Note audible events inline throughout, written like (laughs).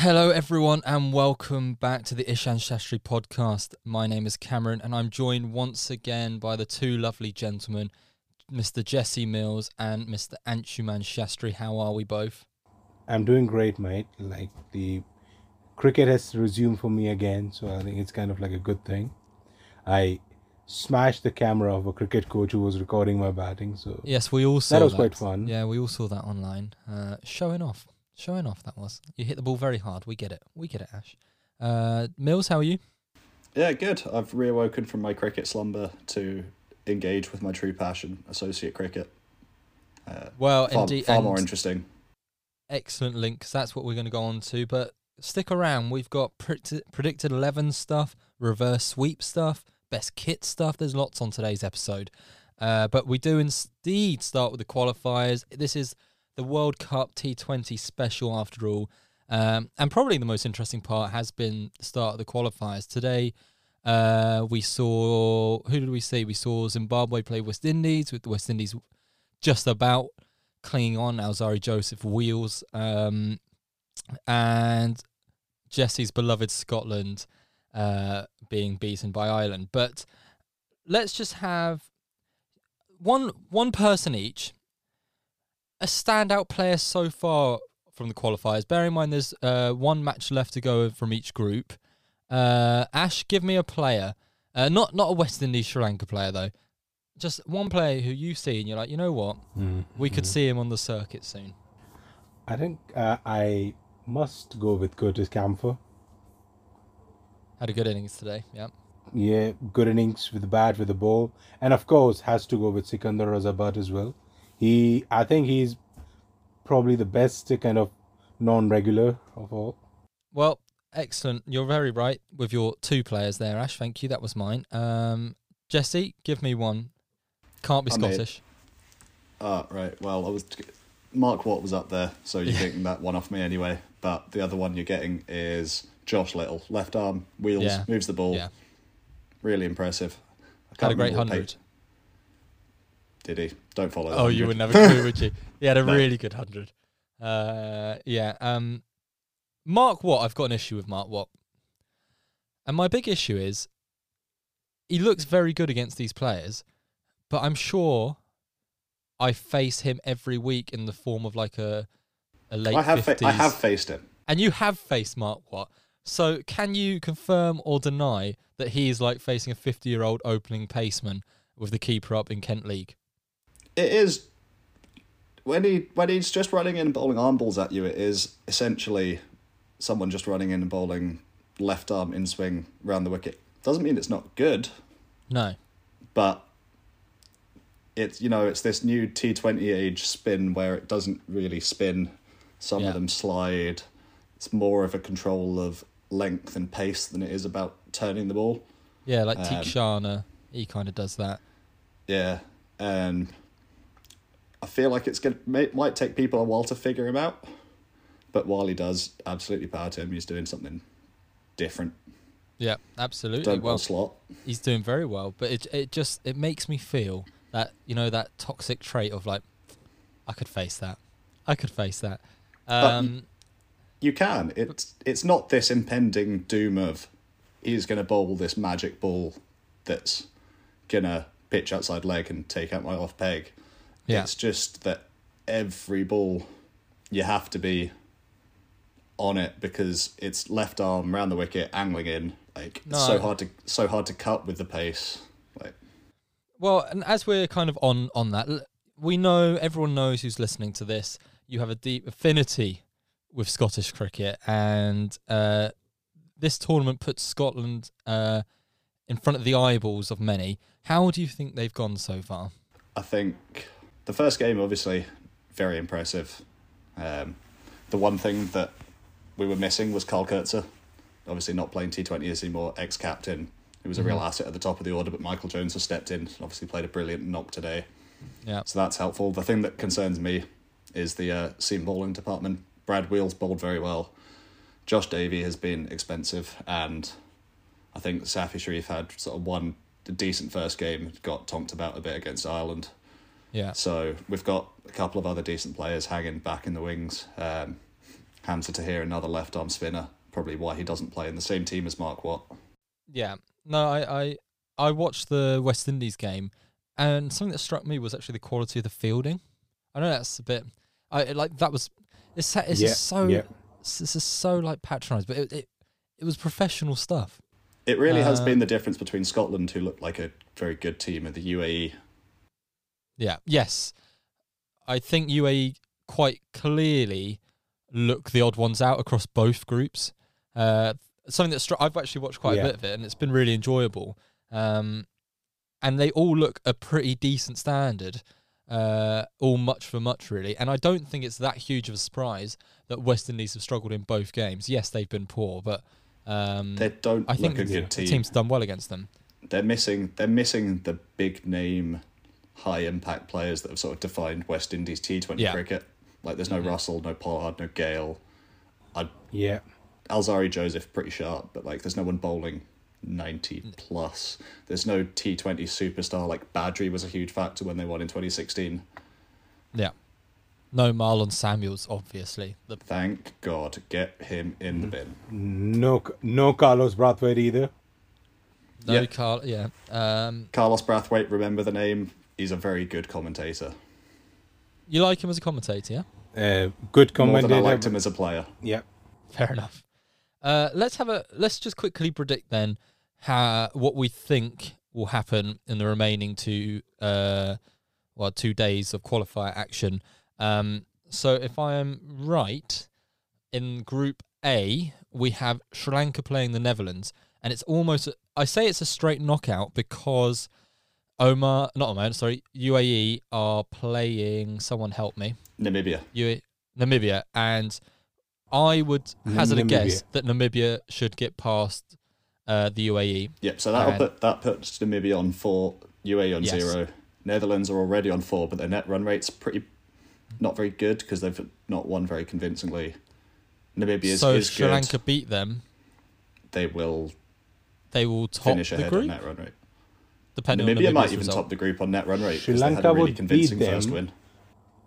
Hello, everyone, and welcome back to the Ishan Shastri podcast. My name is Cameron, and I'm joined once again by the two lovely gentlemen, Mr. Jesse Mills and Mr. Anshuman Shastri. How are we both? I'm doing great, mate. Like the cricket has resumed for me again, so I think it's kind of like a good thing. I smashed the camera of a cricket coach who was recording my batting, so Yes, we all saw that was quite fun. Yeah, we all saw that online. Uh, showing off, showing off. That was. You hit the ball very hard. We get it. We get it, Ash. Uh, Mills, how are you? Yeah, good. I've reawoken from my cricket slumber to engage with my true passion, associate cricket. Uh, Well, far, indeed, far more interesting. excellent link 'cause that's what we're going to go on to. But stick around. We've got pred- predicted 11 stuff, reverse sweep stuff, best kit stuff. There's lots on today's episode. Uh, but we do indeed start with the qualifiers. This is the World Cup T20 special after all. Um, and probably the most interesting part has been the start of the qualifiers. Today, uh, we saw, who did we see? We saw Zimbabwe play West Indies, with the West Indies just about clinging on. Alzarri Joseph wheels. Um, and Jesse's beloved Scotland uh, being beaten by Ireland. But let's just have one one person each. A standout player so far from the qualifiers. Bear in mind, there's uh, one match left to go from each group. Uh, Ash, give me a player. Uh, not not a West Indies Sri Lanka player though. Just one player who you see and you're like, you know what, Mhm. we could see him on the circuit soon. I think uh, I must go with Curtis Campher. Had a good innings today. Yeah. Yeah, good innings with the bat, with the ball, and of course has to go with Sikandar Razabat as well. He, I think he's probably the best kind of non-regular of all. Well, excellent. You're very right with your two players there, Ash. Thank you. That was mine. Um, Jesse, give me one. Can't be I made- Scottish. Ah, right. Well, I was Mark Watt was up there, so you're Yeah. getting that one off me anyway. But the other one you're getting is Josh Little, left arm, wheels, Yeah. moves the ball. Yeah. Really impressive. I Had can't a great remember what hundred. Did he? Don't follow. that Oh, you 100. would never clue, would you? (laughs) He had a No. really good hundred. Uh, yeah. Um, Mark Watt. I've got an issue with Mark Watt, and my big issue is he looks very good against these players, but I'm sure I face him every week in the form of like a a late I have, fa- I have faced him. And you have faced Mark Watt. So can you confirm or deny that he is like facing a 50 year old opening paceman with the keeper up in Kent League? It is when he when he's just running in and bowling arm balls at you. It is essentially someone just running in and bowling left arm in swing round the wicket. Doesn't mean it's not good, No. but it's you know it's this new T Twenty age spin where it doesn't really spin. Some Yeah. of them slide. It's more of a control of length and pace than it is about turning the ball. Yeah, like Um, Theekshana, he kind of does that. Yeah, and I feel like it's gonna may, might take people a while to figure him out, but while he does, absolutely power to him. He's doing something different. Yeah, absolutely. Don't well, slot. he's doing very well, but it it just it makes me feel that you know that toxic trait of like I could face that. I could face that. Um, You can. It's it's not this impending doom of he's gonna bowl this magic ball that's gonna pitch outside leg and take out my off peg. Yeah. It's just that every ball you have to be on it because it's left arm round the wicket, angling in. Like No, it's so hard to so hard to cut with the pace. Like Well, and as we're kind of on on that, we know everyone knows who's listening to this. You have a deep affinity with Scottish cricket, and uh, this tournament puts Scotland uh, in front of the eyeballs of many. How do you think they've gone so far? I think the first game, obviously, very impressive. Um, the one thing that we were missing was Kyle Coetzer. Obviously, not playing T20s anymore, ex captain. He was a real asset at the top of the order, but Michael Jones has stepped in. Obviously, played a brilliant knock today. Yeah, So that's helpful. The thing that concerns me is the uh, seam bowling department. Brad Wheal bowled very well. Josh Davey has been expensive, and I think Safi Sharif had sort of one decent first game, got tonked about a bit against Ireland. Yeah, So we've got a couple of other decent players hanging back in the wings. Um, Hamza Tahir, another left arm spinner. Probably why he doesn't play in the same team as Mark Watt. Yeah. No, I, I I watched the West Indies game, and something that struck me was actually the quality of the fielding. I know that's a bit, I like that was. It's it's Yeah, just so yeah. this is so like patronised, but it, it it was professional stuff. It really has Uh, been the difference between Scotland, who looked like a very good team, and the. UAE. Yeah. Yes. I think UAE quite clearly look the odd ones out across both groups. Uh, something that struck, I've actually watched quite Yeah. a bit of it, and it's been really enjoyable. Um, and they all look a pretty decent standard, uh, all much for much really. And I don't think it's that huge of a surprise that West Indies have struggled in both games. Yes, they've been poor, but um, They don't I think a the, good the team. team's done well against them. They're missing. They're missing the big name, high impact players that have sort of defined West Indies T Twenty Yeah. cricket. Like there's no Mhm. Russell, no Pollard, no Gayle. Yeah. Alzarri Joseph pretty sharp, but like there's no one bowling ninety plus. There's no T Twenty superstar like Badree was a huge factor when they won in twenty sixteen. Yeah. No Marlon Samuels, obviously. The Thank God, get him in the bin. No, no Carlos Brathwaite either. no Yeah. Carl. Yeah. Um, Carlos Brathwaite, remember the name? He's a very good commentator. you like him as a commentator, yeah? Uh, good More commentator. than I liked him as a player. Yeah. Fair enough. Uh, let's have a let's just quickly predict then how what we think will happen in the remaining two uh well two days of qualifier action. Um, so if I am right, in Group A we have Sri Lanka playing the Netherlands, and it's almost I say it's a straight knockout because Omar not Oman sorry UAE are playing someone help me Namibia. you Namibia, and I would hazard a guess that Namibia should get past uh, the UAE. Yep, so that'll And- put that puts Namibia on four, UAE on Yes. zero. Netherlands are already on four, but their net run rate's pretty not very good because they've not won very convincingly. Namibia is, good so is Sri good. Lanka beat them, They will they will top finish the ahead on group, net run rate. Depending Namibia on might even result. top the group on net run rate Sri because they had Lanka a really would convincing beat first win.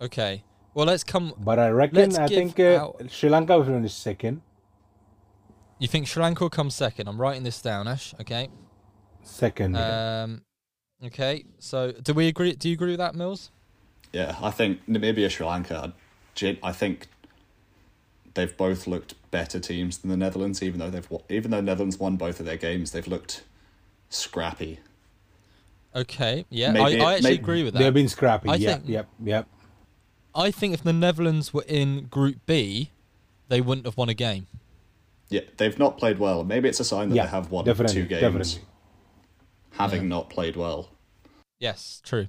Okay, well let's come. But I reckon, Let's I think uh, out- Sri Lanka will finish second. You think Sri Lanka will come second? I'm writing this down, Ash. Okay. Second. yeah. Um. Okay. So do we agree? Do you agree with that, Mills? Yeah, I think Namibia, Sri Lanka. I think they've both looked better teams than the Netherlands, even though they've even though Netherlands won both of their games, they've looked scrappy. Okay. Yeah, Maybe- I, I actually maybe- agree with that. They've been scrappy. I yeah, think- yep, yep. I think if the Netherlands were in Group B, they wouldn't have won a game. Yeah, they've not played well. Maybe it's a sign that Yeah, they have won definitely, two games, definitely. having Yeah. not played well. Yes, true.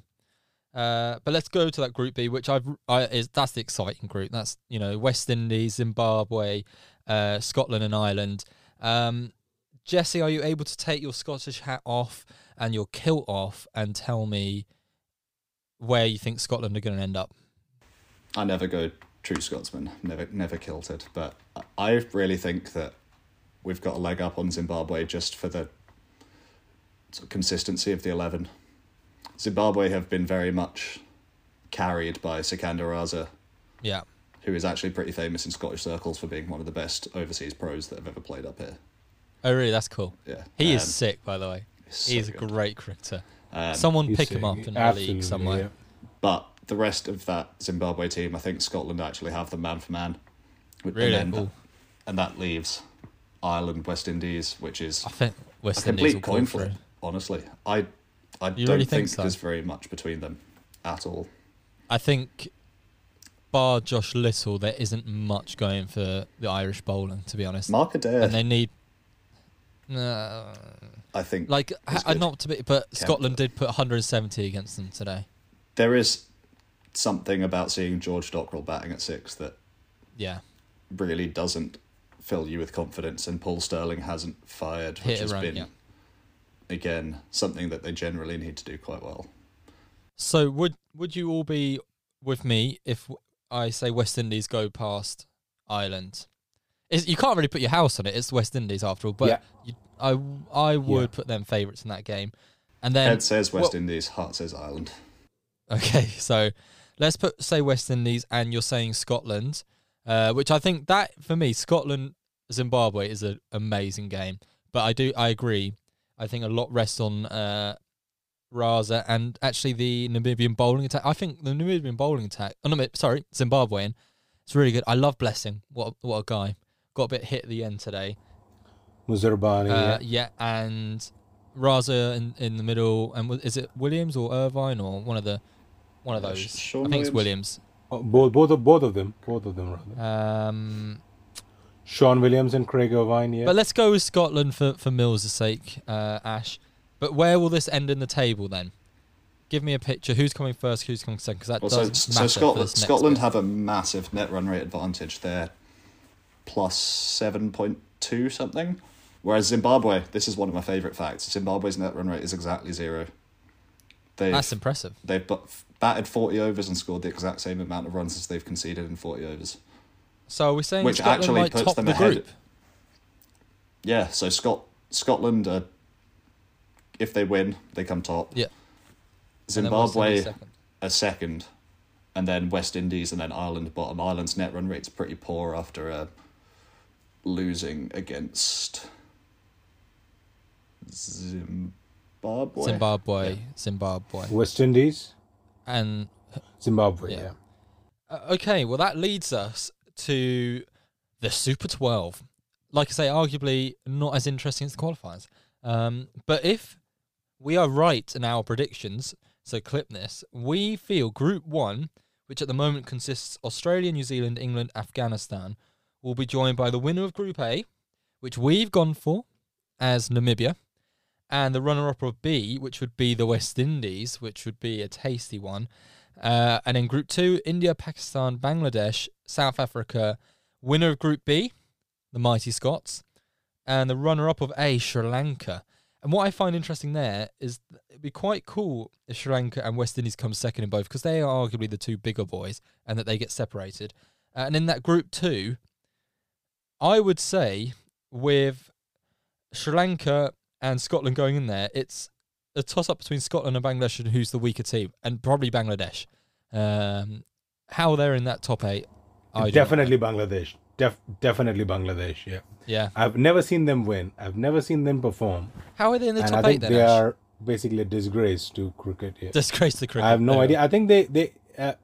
Uh, but let's go to that Group B, which I've I, is that's the exciting group. That's you know West Indies, Zimbabwe, uh, Scotland, and Ireland. Um, Jesse, are you able to take your Scottish hat off and your kilt off and tell me where you think Scotland are going to end up? I never go true Scotsman, never never kilted, but I- really think that we've got a leg up on Zimbabwe just for the sort of consistency of the eleven. Zimbabwe have been very much carried by Sikandar Raza, Yeah. who is actually pretty famous in Scottish circles for being one of the best overseas pros that have ever played up here. Oh, really? That's cool. Yeah, He um, is sick, by the way. So He's a great cricketer. Um, Someone pick him up sick. in the league somewhere. yeah. But the rest of that Zimbabwe team, I think Scotland actually have the man for man. Really? And, then Ooh. that, and that leaves Ireland, West Indies, which is I think a West Indies will complete go coin through. flip. Honestly, I I You don't really think, think so? there's very much between them at all. I think, bar Josh Little, there isn't much going for the Irish bowling, to be honest. Mark Adair, and they need. Uh, I think like, ha- not to be, but Can't- Scotland did put 170 against them today. there is something about seeing George Dockrell batting at six that Yeah, really doesn't fill you with confidence, and Paul Stirling hasn't fired, which has right, been yeah. again something that they generally need to do quite well. So would would you all be with me if I say West Indies go past Ireland? It's, you can't really put your house on it. It's West Indies after all, but Yeah. you, I I would Yeah. put them favourites in that game. And then Head says West well- Indies, heart says Ireland. Okay, (laughs) so let's put say West Indies, and you're saying Scotland. uh, which I think that for me, Scotland Zimbabwe is an amazing game. But I do I agree. I think a lot rests on uh, Raza and actually the Namibian bowling attack. I think the Namibian bowling attack. Oh no, sorry, Zimbabwean. It's really good. I love Blessing. What what a guy. Got a bit hit at the end today. Muzarabani. Uh, yeah. yeah, and Raza in, in the middle, and is it Williams or Ervine or one of the one of Uh, those? Sean I think it's Williams? Williams. Oh, both both of both of them. Both of them rather. Um, Sean Williams and Craig Ervine. Yeah. But let's go with Scotland for for Mills' sake, uh, Ash. But where will this end in the table then? Give me a picture. Who's coming first? Who's coming second? Because that Well, does so matter for Scotland, Scotland have a massive net run rate advantage. They're plus 7.2 something. Whereas Zimbabwe, this is one of my favourite facts, Zimbabwe's net run rate is exactly zero. They've, That's impressive. they've batted 40 overs and scored the exact same amount of runs as they've conceded in 40 overs. So are we saying Which Scotland actually puts top them the ahead- group? Yeah, so Scot- Scotland, are, if they win, they come top. Yeah. And then West Zimbabwe second. a second, and then West Indies, and then Ireland bottom. Ireland's net run rate's pretty poor after uh, losing against Zimbabwe. Zimbabwe, Zimbabwe, West Indies, and Zimbabwe. Yeah. Yeah. Uh, okay, well, that leads us to the Super 12. Like I say, arguably not as interesting as the qualifiers. Um, but if we are right in our predictions, so clip this, we feel Group 1, which at the moment consists Australia, New Zealand, England, Afghanistan, will be joined by the winner of Group A, which we've gone for as Namibia, and the runner up of B, which would be the West Indies, which would be a tasty one. Uh, and in Group 2, India, Pakistan, Bangladesh, South Africa, winner of Group B, the mighty Scots, and the runner up of A, Sri Lanka. And what I find interesting there is it'd be quite cool if Sri Lanka and West Indies come second in both because they are arguably the two bigger boys and that they get separated. Uh, and in that Group 2, I would say with Sri Lanka and Scotland going in there, it's a toss up between Scotland and Bangladesh and who's the weaker team, and probably Bangladesh. Um, how they're in that top eight, I do not know. definitely Bangladesh. Def- definitely Bangladesh. Yeah. Yeah. I've never seen them win. I've never seen them perform. How are they in the and top I eight then? they Ash? are basically a disgrace to cricket. Yeah. disgrace to cricket. I have no idea. I think they they uh,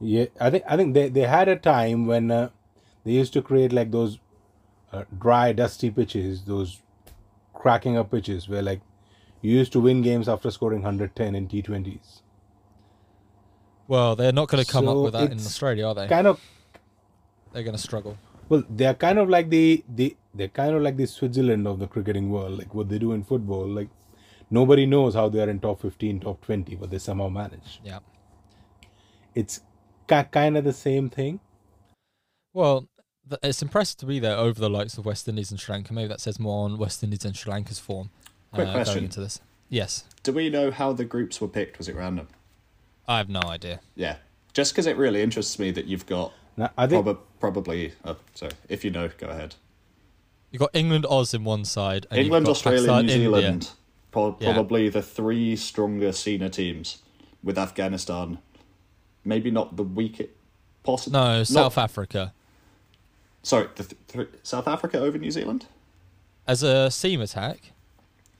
yeah. I think I think they they had a time when uh, they used to create like those uh, dry, dusty pitches, those cracking up pitches where like you used to win games after scoring 110 in T20s. Well, they're not going to come So up with that in Australia, are they? Kind of They're going to struggle. well, they're kind of like the the they're kind of like the Switzerland of the cricketing world. Like what they do in football, like nobody knows how they are in top 15, top 20, but they somehow manage. Yeah. It's ki- kind of the same thing. Well, it's impressive to be there over the likes of West Indies and Sri Lanka. Maybe that says more on West Indies and Sri Lanka's form. Quick uh, question. Going into this. Yes. Do we know how the groups were picked? Was it random? I have no idea. Yeah. Just because it really interests me that you've got Now, I think prob- probably. Oh, sorry. If you know, go ahead. You've got England, Oz in one side. And England, Australia, Pakistan, New India. Zealand, pro- Yeah. probably the three stronger senior teams, with Afghanistan, maybe not the weakest. Possible. No, South Africa. Sorry, the th- th- South Africa over New Zealand. As a seam attack.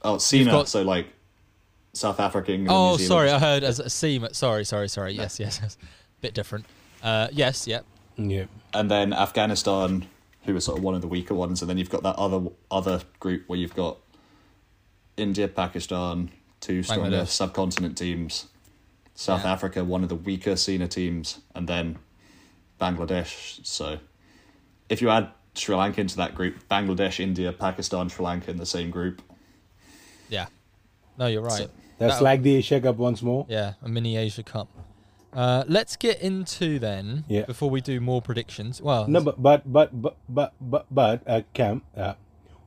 Oh, SEMA. got- So like South Africa, England, Oh, New Zealand. sorry, I heard as a seam. Sorry, sorry, sorry. Yes, yes, yes. (laughs) Bit different. Uh, yes, yeah. yeah. and then Afghanistan, who are sort of one of the weaker ones, and then you've got that other other group where you've got India, Pakistan, two stronger Bangladesh. subcontinent teams, South Yeah. Africa, one of the weaker senior teams, and then Bangladesh. So, if you add Sri Lanka into that group, Bangladesh, India, Pakistan, Sri Lanka in the same group. Yeah. No, you're right. So- That's That- like the Asia Cup once more. Yeah, a mini Asia Cup. Uh, let's get into then Yeah. before we do more predictions. Well, No, but but but but but but, but uh, Cam, uh,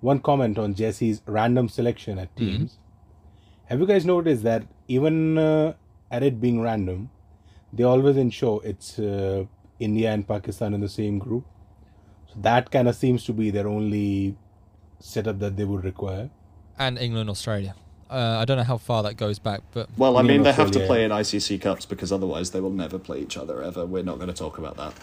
one comment on Jesse's random selection at Mm-hmm. teams. Have you guys noticed that even uh, at it being random, they always ensure it's uh, India and Pakistan in the same group. So that kind of seems to be their only setup that they would require. and England, Australia. Uh, I don't know how far that goes back, but Well, I mean, they have to play in ICC Cups because otherwise they will never play each other ever. We're not going to talk about that.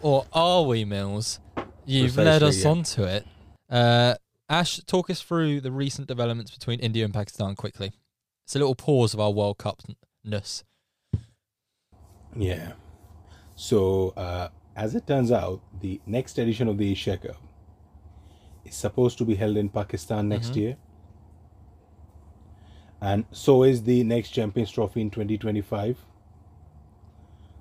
or are we, Mills? You've Precisely, led us yeah. onto it. Uh, Ash, talk us through the recent developments between India and Pakistan quickly. It's a little pause of our World Cup ness. Yeah. So, uh, as it turns out, the next edition of the Asia Cup is supposed to be held in Pakistan next Mhm. year. And so is the next Champions Trophy in 2025.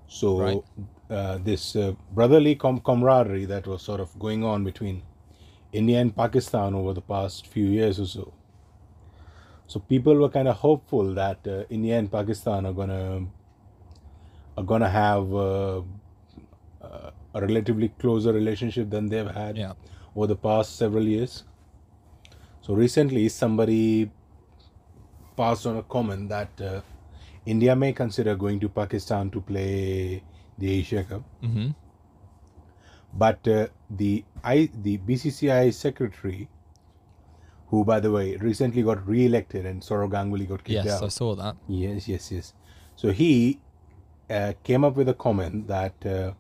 So, Right. uh, this uh, brotherly com- camaraderie that was sort of going on between India and Pakistan over the past few years or so. So, people were kind of hopeful that uh, India and Pakistan are going to are gonna have uh, a relatively closer relationship than they've had Yeah. over the past several years. So recently, somebody passed on a comment that uh, India may consider going to Pakistan to play the Asia Cup, Mm-hmm. but uh, the I the BCCI secretary, who by the way recently got re-elected and Sourav Ganguly got kicked Yes, out. I saw that. Yes, yes, yes. So he uh, came up with a comment that uh,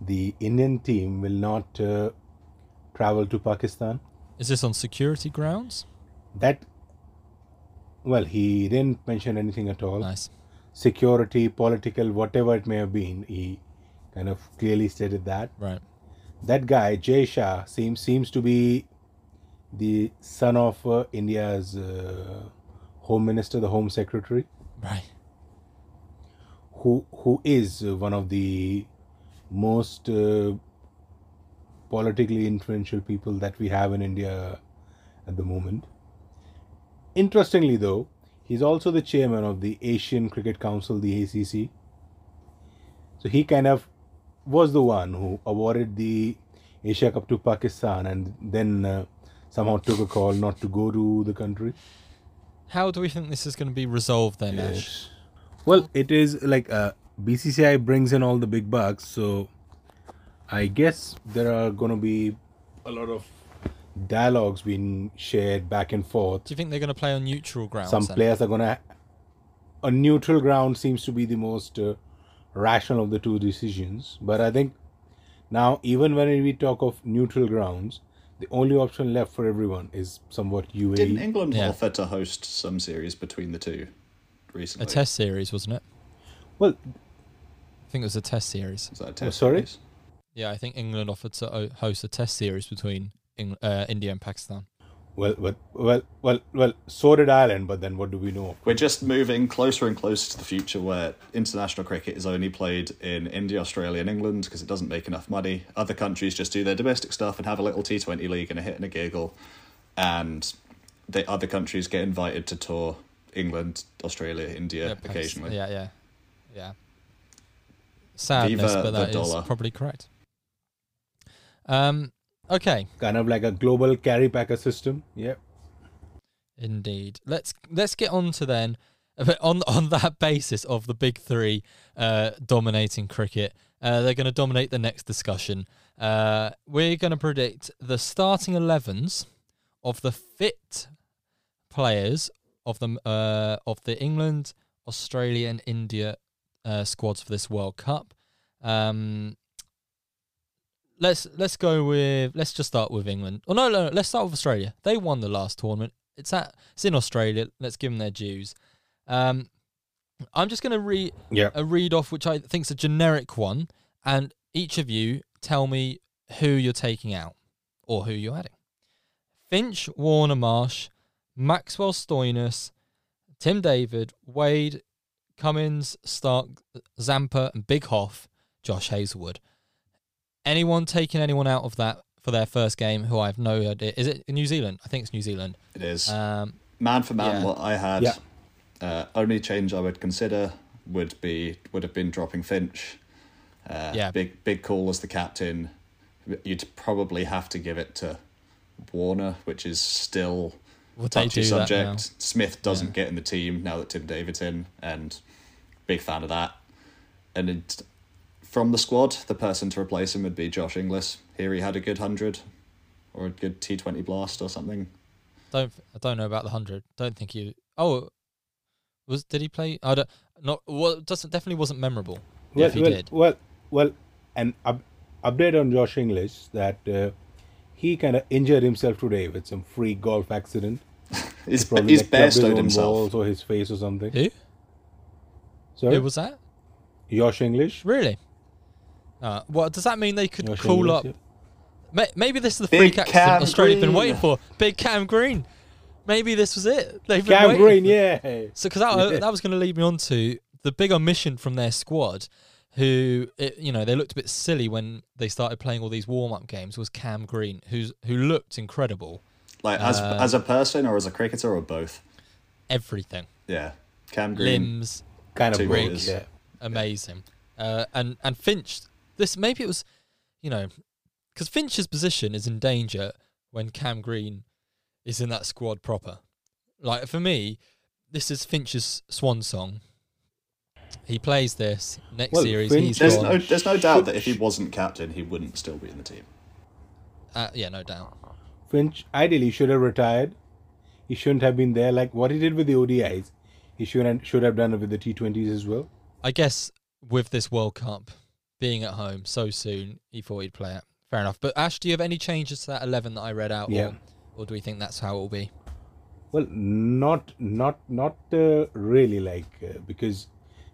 the Indian team will not uh, travel to Pakistan. Is this on security grounds? That, well, he didn't mention anything at all. Nice. Security, political, whatever it may have been, he kind of clearly stated that. Right. That guy, Jay Shah, seems seems to be the son of uh, India's uh, Home Minister, the Home Secretary. Right. who who is one of the most uh, politically influential people that we have in India at the moment. Interestingly, though, he's also the chairman of the Asian Cricket Council, the ACC. So he kind of was the one who awarded the Asia Cup to Pakistan and then uh, somehow took a call not to go to the country. How do we think this is going to be resolved then, Ash? Well, it is like uh, BCCI brings in all the big bucks, so I guess there are going to be a lot of dialogues being shared back and forth. Do you think they're going to play on neutral grounds? Some then? players are going to. A neutral ground seems to be the most uh, rational of the two decisions, but I think now, even when we talk of neutral grounds, the only option left for everyone is somewhat UAE. Didn't England Yeah. offer to host some series between the two recently? A recently? test series, wasn't it? well, I think it was a test series. Was that a test sorry? series? Yeah, I think England offered to host a test series between Eng- uh, India and Pakistan. well, well, well, well, well, so did Ireland, but then what do we know? We're just moving closer and closer to the future where international cricket is only played in India, Australia, and England because it doesn't make enough money. Other countries just do their domestic stuff and have a little T20 league and a hit and a giggle. And the other countries get invited to tour England, Australia, India Pakistan- occasionally. Yeah, yeah, yeah. Sadness, Viva but that is probably correct. Um. Okay. kind of like a global Kerry Packer system. Yep. Indeed. Let's let's get on to then (laughs) on on that basis of the big three uh, dominating cricket. Uh, they're going to dominate the next discussion. Uh, we're going to predict the starting 11s of the fit players of the uh, of the England, Australia, and India uh, squads for this World Cup. Um, let's let's go with let's just start with England. Oh no, no, no, let's start with Australia. They won the last tournament. It's at it's in Australia. Let's give them their dues. Um, I'm just going to read Yeah. a read off which I think is a generic one, and each of you tell me who you're taking out or who you're adding. Finch, Warner, Marsh, Maxwell, Stoinis, Tim David, Wade, Cummins, Starc, Zampa, and Big Hoff, Josh Hazlewood. Anyone taking anyone out of that for their first game who I have no idea? Is it New Zealand? I think it's New Zealand. It is. Um, man for man, yeah. what I had. Yeah. Uh, only change I would consider would be would have been dropping Finch. Uh, Yeah. Big big call as the captain. You'd probably have to give it to Warner, which is still would they touchy do that now? subject. Smith doesn't Yeah. get in the team now that Tim David's in, and big fan of that. And it, from the squad, the person to replace him would be Josh Inglis. Here he had a good hundred, or a good T Twenty blast or something. Don't I don't know about the hundred. Don't think he. Oh, was did he play? I don't. Not well. Doesn't definitely wasn't memorable. Well, if he well, did. well, well, and uh, update on Josh Inglis that uh, he kind of injured himself today with some freak golf accident. (laughs) He's, Probably he's like clubbed his bare-stowed himself. or his face or something. Who? Sorry, Who was that? Josh Inglis. Really? Uh, what does that mean? They could Josh call Inglis, up. yeah. Ma- Maybe this is the Big freak accident Australia's been waiting for. Big Cam Green. Maybe this was it. They've been Cam waiting Green, for- yeah. So, because that, Yeah. that was going to lead me on to the big omission from their squad, who it, you know they looked a bit silly when they started playing all these warm up games. Was Cam Green, who's who looked incredible, Like as Uh, as a person or as a cricketer or both. everything, Yeah, Cam Green. limbs, Kind of Two both, yeah. amazing. Uh, and and Finch, this maybe it was, you know, because Finch's position is in danger when Cam Green is in that squad proper. Like for me, this is Finch's swan song. He plays this next Well, series. Finch- he's There's gone. no there's no doubt that if he wasn't captain, he wouldn't still be in the team. Uh, yeah, no doubt. Finch ideally should have retired. He shouldn't have been there. Like what he did with the ODIs, he should have, should have done it with the T20s as well. I guess with this World Cup being at home so soon, he thought he'd play it. Fair enough. But Ash, do you have any changes to that eleven that I read out? Yeah. Or, or do we think that's how it will be? Well, not not not uh, really like uh, because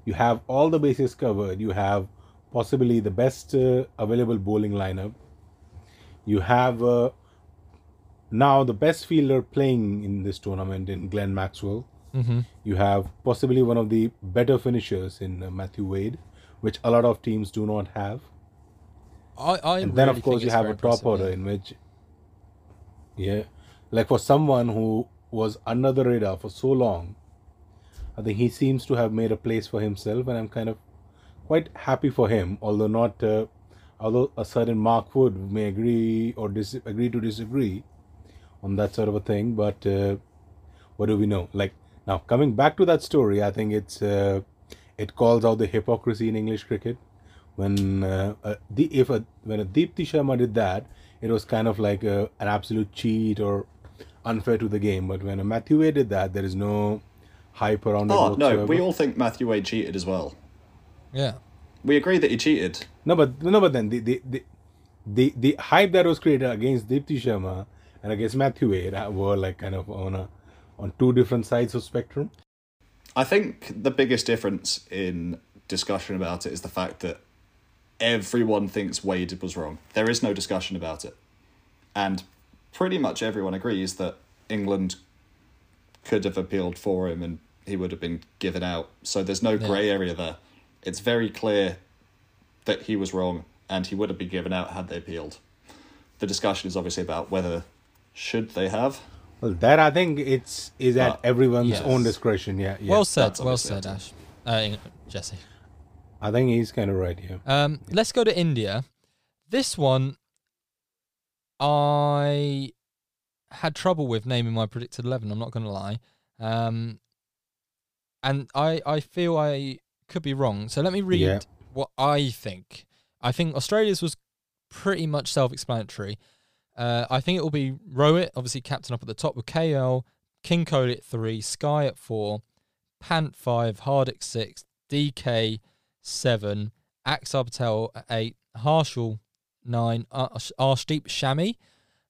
you have all the bases covered. You have possibly the best uh, available bowling lineup. You have uh, now the best fielder playing in this tournament in Glenn Maxwell. Mm-hmm. You have possibly one of the better finishers in uh, Matthew Wade, which a lot of teams do not have. I, I and then really of course you have a top impressive, order in which yeah like for someone who was under the radar for so long i think he seems to have made a place for himself and i'm kind of quite happy for him although not uh, although a certain mark wood may agree or dis- agree to disagree on that sort of a thing but uh, what do we know like now coming back to that story i think it's uh, it calls out the hypocrisy in english cricket when uh, uh, the if a, when a Deepti Sharma did that, it was kind of like a, an absolute cheat or unfair to the game. But when a Matthew Wade did that, there is no hype around it. Oh no, we all think Matthew Wade cheated as well. Yeah. We agree that he cheated. no, but no, but then the the, the the the hype that was created against Deepti Sharma and against Matthew Wade uh, were like kind of on a on two different sides of spectrum. I think the biggest difference in discussion about it is the fact that everyone thinks Wade was wrong. There is no discussion about it. And pretty much everyone agrees that England could have appealed for him and he would have been given out. So there's no Yeah. grey area there. It's very clear that he was wrong and he would have been given out had they appealed. The discussion is obviously about whether should they have. Well, that I think it's is at Uh, everyone's yes. own discretion. Yeah, yeah. Well said. Well said, Ash. Uh, Jesse. I think he's kind of right here. Um, let's go to India. This one, I had trouble with naming my predicted eleven. I'm not going to lie, um, and I I feel I could be wrong. So let me read Yeah. what I think. I think Australia's was pretty much self-explanatory. Uh, I think it will be Rohit, obviously captain up at the top with KL, King Kohli at three, Sky at four, Pant five, Hardik six, DK seven, Axar Patel at eight, Harshal nine, Arsh- Arshdeep Shami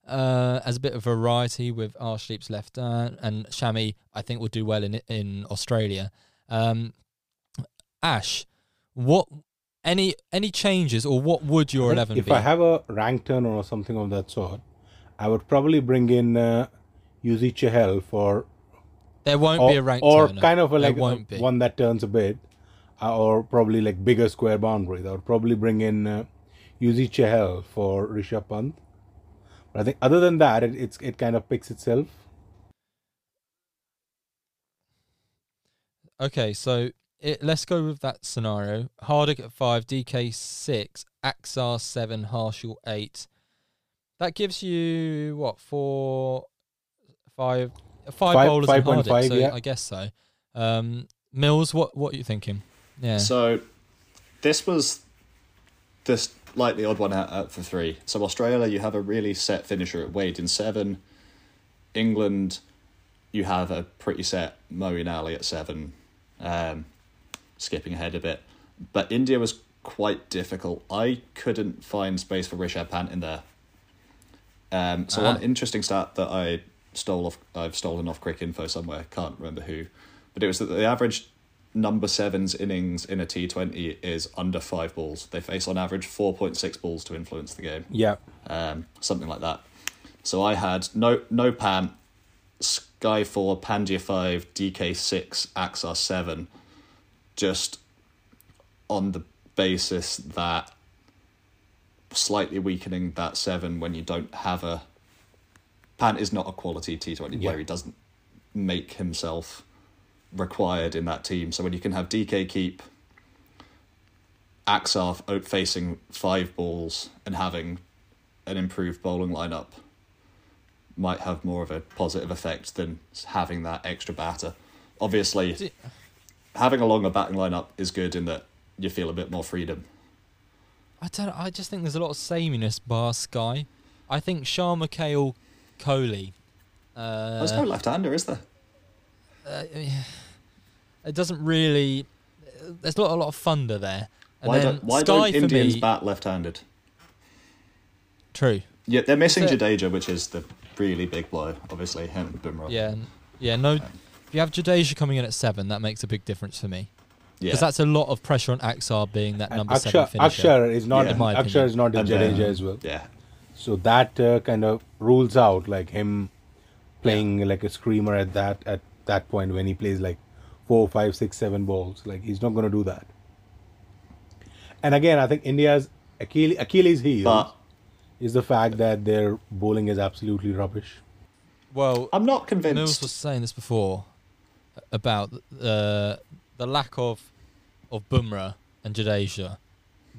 uh, as a bit of variety with Arshdeep's left uh, and Shami I think will do well in in Australia. Um, Ash, what any any changes or what would your eleven if be? I have a rank turn or something of that sort, I would probably bring in uh, Yuzi Chahal for there won't or, be a rank or turner. kind of a, like a- one that turns a bit, uh, or probably like bigger square boundaries. I would probably bring in uh, Yuzi Chahal for Rishabh Pant. But I think other than that, it, it's it kind of picks itself. Okay, so it, let's go with that scenario. Hardik at five, DK six, Axar seven, Harshal eight. That gives you what four, five, five, Five- bowlers in 5.5, Hardik. So yeah. I guess so. Um, Mills, what what are you thinking? Yeah, So this was the slightly odd one out, out for three. So Australia, you have a really set finisher at Wade in seven. England, you have a pretty set Moeen Ali at seven. Um, skipping ahead a bit, but India was quite difficult. I couldn't find space for Rishabh Pant in there. Um, so Ah. one interesting stat that I stole off, I've stolen off Cricinfo somewhere. Can't remember who, but it was that the average number sevens innings in a T Twenty is under five balls. They face on average four point six balls to influence the game Yeah. um, something like that. So I had no no Pant, Sky four, Pandya five, DK six, Axar seven, just on the basis that slightly weakening that seven when you don't have a Pant is not a quality T twenty Yeah. player. He doesn't make himself required in that team. So when you can have DK keep Axar out facing five balls and having an improved bowling lineup might have more of a positive effect than having that extra batter. Obviously, having a longer batting lineup is good in that you feel a bit more freedom. I don't. I just think there's a lot of sameness bar Sky. I think Sharma KL, Kohli. Uh, There's no left-hander, is there? uh, it doesn't really. There's not a lot of thunder there. And Why don't Why Sky don't Indians me, bat left-handed? True. Yeah, they're missing Is Jadeja, which is the really big blow. Obviously, him and Bumrah. Yeah. Yeah. No. If you have Jadeja coming in at seven, that makes a big difference for me yeah. because that's a lot of pressure on Axar being that And number seven Akshar, finisher. Akshar is not Yeah. In my Akshar opinion. is not in And then- Jadeja as well. yeah. So that uh, kind of rules out like him playing like a screamer at that at that point when he plays like four, five, six, seven balls. Like he's not going to do that. And again, I think India's Achilles, Achilles heel But is the fact that their bowling is absolutely rubbish. Well, I'm not Mills convinced. was saying this before about uh, the lack of of Bumrah and Jadeja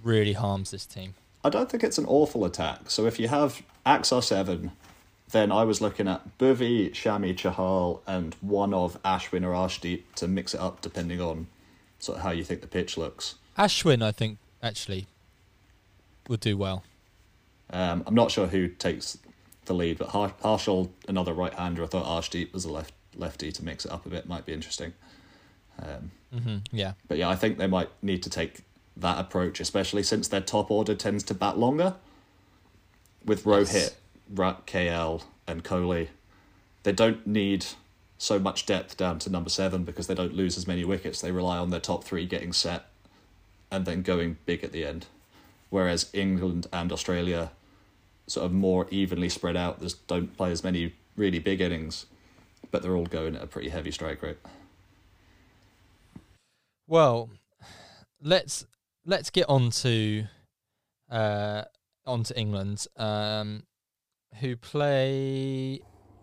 really harms this team. I don't think it's an awful attack. So if you have Axar 7, then I was looking at Bhuvi, Shami, Chahal, and one of Ashwin or Arshdeep to mix it up depending on sort of how you think the pitch looks. Ashwin, I think, actually would do well. Um, I'm not sure who takes the lead, but Har- Harshal, another right-hander. I thought Arshdeep was a left lefty to mix it up a bit. Might be interesting. Um, hmm Yeah, But yeah, I think they might need to take that approach, especially since their top order tends to bat longer. With Rohit, Yes. Rat, KL, and Kohli, they don't need so much depth down to number seven because they don't lose as many wickets. They rely on their top three getting set and then going big at the end. Whereas England and Australia, sort of more evenly spread out, just don't play as many really big innings, but they're all going at a pretty heavy strike rate. Well, let's let's get on to uh on to England, um, who play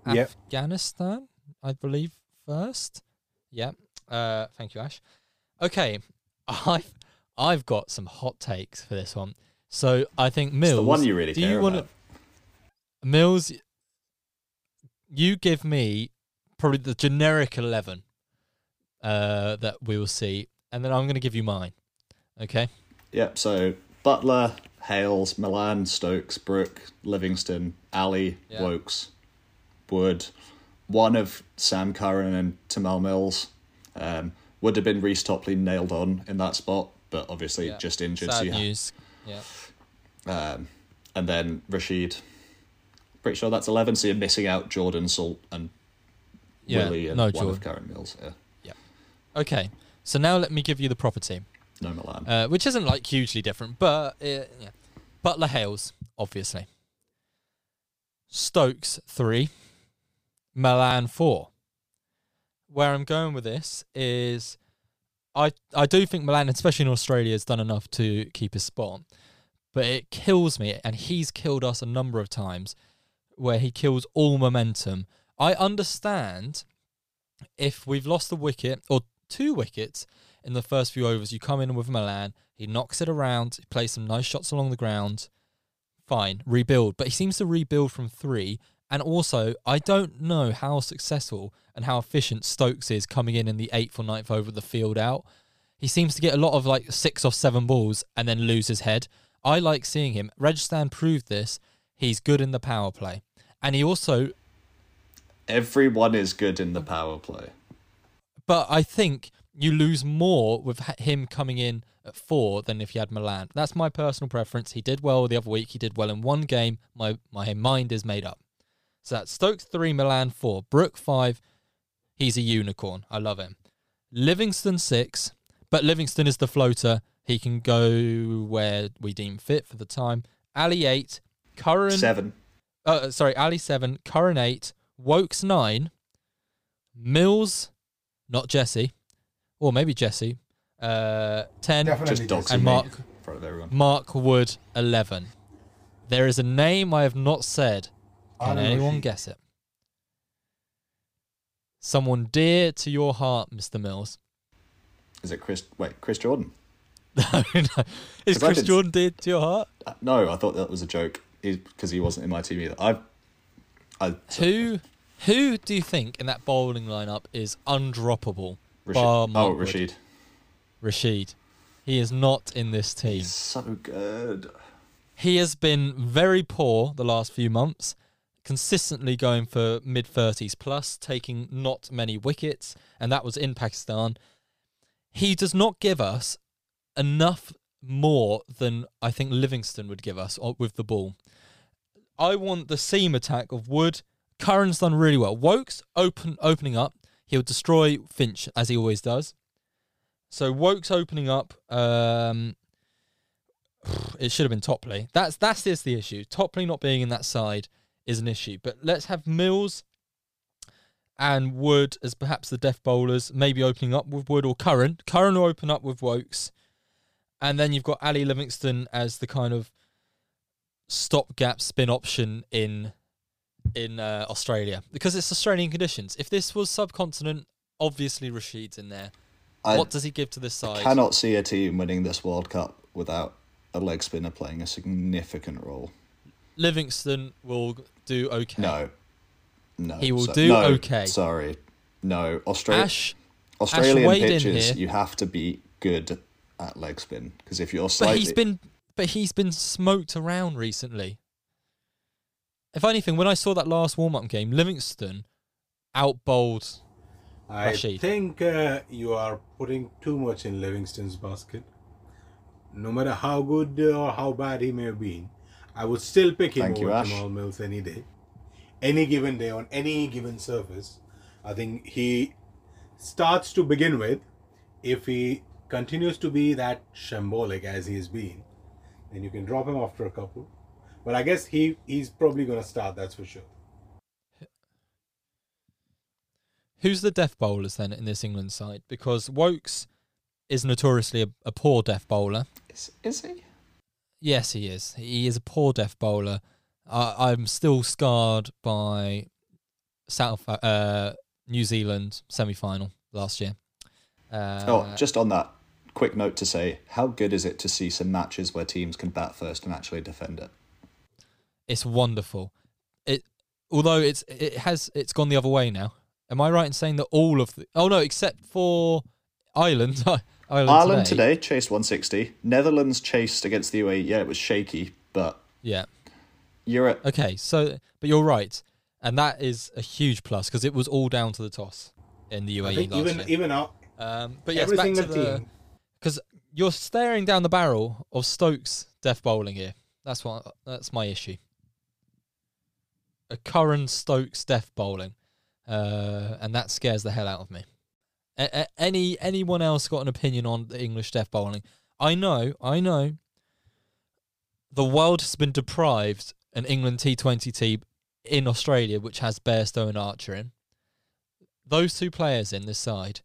Yep. Afghanistan, I believe, first. Yeah. Uh, thank you, Ash. Okay, I've I've got some hot takes for this one. So I think Mills. It's the one you really do care you wanna- about. Mills, you give me probably the generic 11 uh, that we will see, and then I'm going to give you mine. Okay? Yep. So Buttler, Hales, Malan, Stokes, Brook, Livingstone, Ali, Yeah. Woakes, Wood. One of Sam Curran and Tymal Mills. Um, would have been Reece Topley nailed on in that spot, but obviously Yeah. just injured. so Sad ha- news. Yeah. um, and then Rashid. Pretty sure that's eleven. So you're missing out Jordan Salt and Yeah. Willey and no, one Jordan. of Curran Mills. Yeah, yeah. Okay. So now let me give you the proper team, no Malan. uh, which isn't like hugely different, but uh, yeah. Buttler Hales, obviously. Stokes three, Malan four. Where I'm going with this is, I I do think Malan, especially in Australia, has done enough to keep his spot, but it kills me, and he's killed us a number of times, where he kills all momentum. I understand if we've lost a wicket or two wickets in the first few overs, you come in with Malan, he knocks it around, he plays some nice shots along the ground. Fine, rebuild. But he seems to rebuild from three. And also, I don't know how successful and how efficient Stokes is coming in in the eighth or ninth over the field out. He seems to get a lot of like six or seven balls and then lose his head. I like seeing him. Rajasthan proved this. He's good in the power play. And he also Everyone is good in the power play. But I think you lose more with him coming in at four than if you had Malan. That's my personal preference. He did well the other week. He did well in one game. My my mind is made up. So that's Stokes three, Malan four, Brook five. He's a unicorn. I love him. Livingstone six, but Livingstone is the floater. He can go where we deem fit for the time. Ali eight, Curran Seven. uh, sorry, Ali seven, Curran eight, Woakes nine, Mills, not Jesse, or maybe Jesse, uh, ten, Definitely Just dogs and Mark in front of everyone. Mark Wood eleven. There is a name I have not said. Can anyone Rashid. guess it? Someone dear to your heart, Mr. Mills. Is it Chris? Wait, Chris Jordan? (laughs) no, no. Is 'Cause Chris did- Jordan dear to your heart? Uh, No, I thought that was a joke because he wasn't in my team either. I, I Who, who do you think in that bowling lineup is undroppable? Rashid. Oh, Rashid. Rashid. He is not in this team. He's so good. He has been very poor the last few months, consistently going for mid 30s plus, taking not many wickets, and that was in Pakistan. He does not give us enough more than I think Livingstone would give us uh, with the ball. I want the seam attack of Wood. Curran's done really well. Woakes open opening up. He'll destroy Finch as he always does. So Woakes opening up. Um, (sighs) it should have been Topley. That's that's the issue. Topley not being in that side is an issue. But let's have Mills and Wood as perhaps the death bowlers, maybe opening up with Wood or Curran. Curran will open up with Woakes. And then you've got Ali Livingstone as the kind of stopgap spin option in in uh, Australia because it's Australian conditions. If this was subcontinent, obviously Rashid's in there. I what does he give to this side? cannot see a team winning this World Cup without a leg spinner playing a significant role. Livingstone will do okay. No, no. He will so- do no, okay. Sorry, no. Australia, Ash, Australian pitches, you have to be good at leg spin because if you're slightly, but he's been but he's been smoked around recently. If anything, when I saw that last warm up game, Livingstone outbowled. I Rashid. think uh, you are putting too much in Livingstone's basket. No matter how good or how bad he may have been, I would still pick him Thank over Ash. Tymal Mills any day. Any given day on any given surface. I think he starts to begin with. If he continues to be that shambolic as he's been, then you can drop him after a couple. But I guess he he's probably going to start, that's for sure. Who's the death bowlers then in this England side? Because Woakes is notoriously a, a poor death bowler. is, is he? Yes, he is. He is a poor death bowler. I, I'm still scarred by South uh, New Zealand semi final last year. Uh, oh, just on that, quick note to say, how good is it to see some matches where teams can bat first and actually defend it? It's wonderful. It although it's it has it's gone the other way now. Am I right in saying that all of the oh no except for Ireland (laughs) Ireland, Ireland today, today chased 160. Netherlands chased against the UAE. Yeah, it was shaky, but yeah you're at okay so but you're right and that is a huge plus because it was all down to the toss in the I UAE think last even year. even now, Um, but yes, back to the because you're staring down the barrel of Stokes death bowling here. That's what that's my issue. A current Stokes death bowling, uh, and that scares the hell out of me. A- a- any anyone else got an opinion on the English death bowling? I know, I know. The world has been deprived an England T20 team in Australia, which has Bairstow and Archer in. Those two players in this side,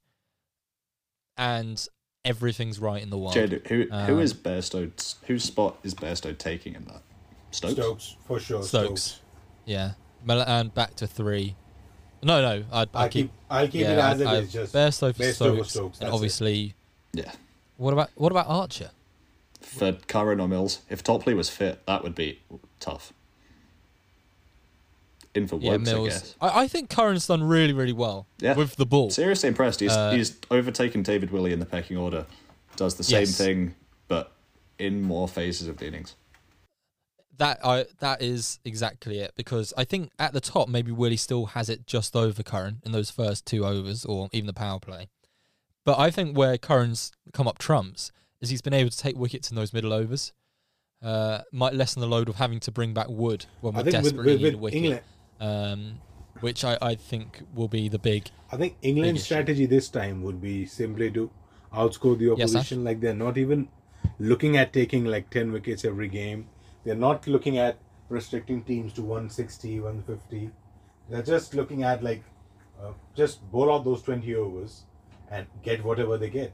and everything's right in the world. Jade, who who Um, is Bairstow? Whose spot is Bairstow taking in that? Stokes. Stokes for sure. Stokes. Stokes. Yeah, Mel- and back to three. No, no, I'd, I I'd keep keep. I'll keep yeah, it as I, it Just Bairstow for Bairstow Stokes, Stokes, and that's it. obviously, Yeah, what about what about Archer? for Curran or Mills. If Topley was fit, that would be tough. In for Yeah, Woakes, I guess. I, I think Curran's done really, really well Yeah. with the ball. Seriously impressed. He's Uh, he's overtaken David Willey in the pecking order. Does the same Yes. thing, but in more phases of the innings. That I that is exactly it because I think at the top maybe Willey still has it just over Curran in those first two overs or even the power play, But I think where Curran's come up trumps is he's been able to take wickets in those middle overs. Uh, might lessen the load of having to bring back Wood when we I think with, desperately with, need a with wicket. England, um, which I, I think will be the big. I think England's issue. strategy this time would be simply to outscore the Yes, opposition. like they're not even looking at taking like 10 wickets every game. They're not looking at restricting teams to 160, 150. They're just looking at like uh, just bowl out those 20 overs and get whatever they get.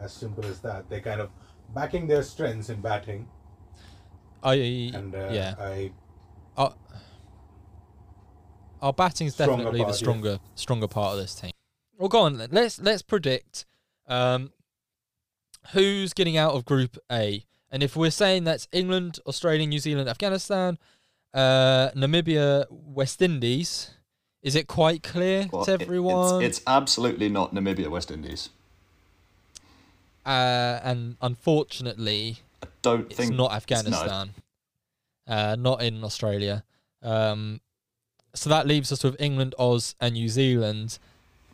As simple as that. They're kind of backing their strengths in batting. I And uh, yeah, I our, our batting's Stronger definitely the part, yeah. stronger stronger part of this team. Well, go on. then. Let's let's predict um, who's getting out of Group A, and if we're saying that's England, Australia, New Zealand, Afghanistan, uh, Namibia, West Indies, is it quite clear Well, to it- everyone? it's, it's absolutely not Namibia, West Indies. uh, and unfortunately, I don't it's think not no. Afghanistan, uh, not in Australia. Um, so that leaves us with England, Oz, and New Zealand.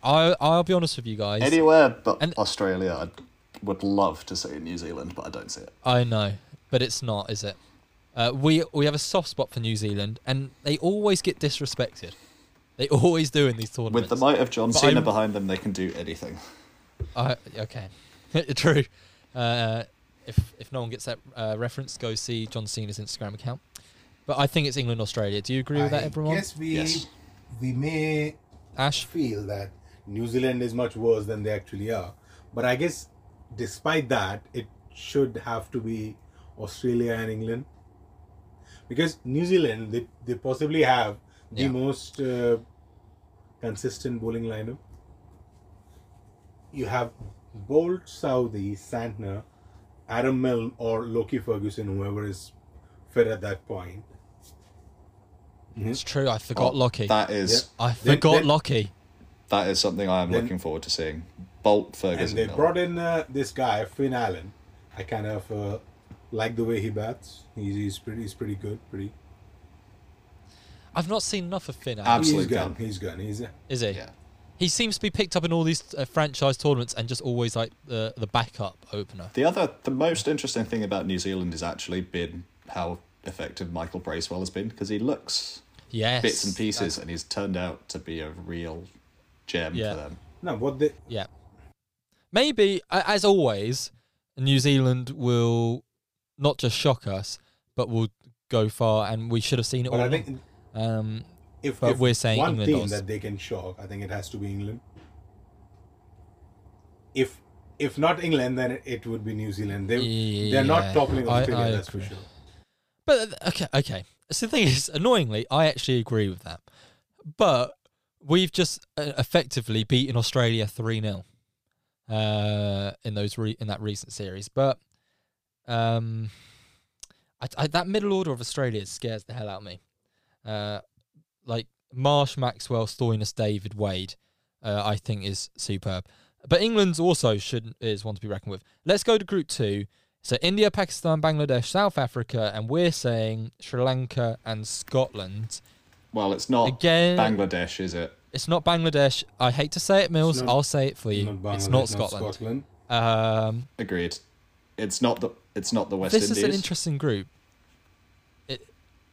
I I'll be honest with you guys. Anywhere but And- Australia, I would love to see New Zealand, but I don't see it. I know, but it's not, is it? Uh, we we have a soft spot for New Zealand, and they always get disrespected. They always do in these tournaments. With the might of John But Cena I'm- behind them, they can do anything. I okay, (laughs) true. Uh, if if no one gets that uh, reference, go see John Cena's Instagram account. But I think it's England Australia. Do you agree with that, everyone? guess we Yes. we may Ash, feel that New Zealand is much worse than they actually are. But I guess despite that, it should have to be Australia and England. Because New Zealand, they, they possibly have the Yeah. most uh, consistent bowling lineup. You have Boult, Southey, Santner, Adam Milne, or Lockie Ferguson, whoever is fit at that point. it's true. I forgot Oh, Lockie. That is I Then- forgot then- Lockie. that is something I am Then- looking forward to seeing. Boult, Ferguson, and they Milne. brought in uh, this guy Finn Allen. I kind of uh, like the way he bats. He's, he's pretty. He's pretty good. Pretty. I've not seen enough of Finn. Ab- Allen, Absolute he's gone. He's gone. He's. Uh, is he? Yeah. He seems to be picked up in all these uh, franchise tournaments and just always like the the backup opener. The other, the most interesting thing about New Zealand has actually been how effective Michael Bracewell has been because he looks Yes, bits and that's- pieces and he's turned out to be a real gem Yeah. for them. no, what they Yeah. Maybe, as always, New Zealand will not just shock us, but will go far, and we should have seen it But all. I think um, if, but if we're saying one England team does. that they can shock, I think it has to be England. If if not England, then it, would be New Zealand. They they're not Yeah, toppling I- Australia. I that's for sure. But uh, okay, okay. So the thing is, annoyingly, I actually agree with that. But we've just uh, effectively beaten Australia three 0 uh, in those re- in that recent series. But um, I, I, that middle order of Australia scares the hell out of me. Uh, like Marsh, Maxwell, Stoinis, David, Wade, uh, I think is superb. But England's also should is one to be reckoned with. Let's go to Group Two. So India, Pakistan, Bangladesh, South Africa, and we're saying Sri Lanka and Scotland. Well, it's not Again, Bangladesh, is it? It's not Bangladesh. I hate to say it, Mills. not- I'll say it for you. Not it's not Scotland. Scotland. Um, Agreed. It's not the it's not the West this Indies. This is an interesting group. It,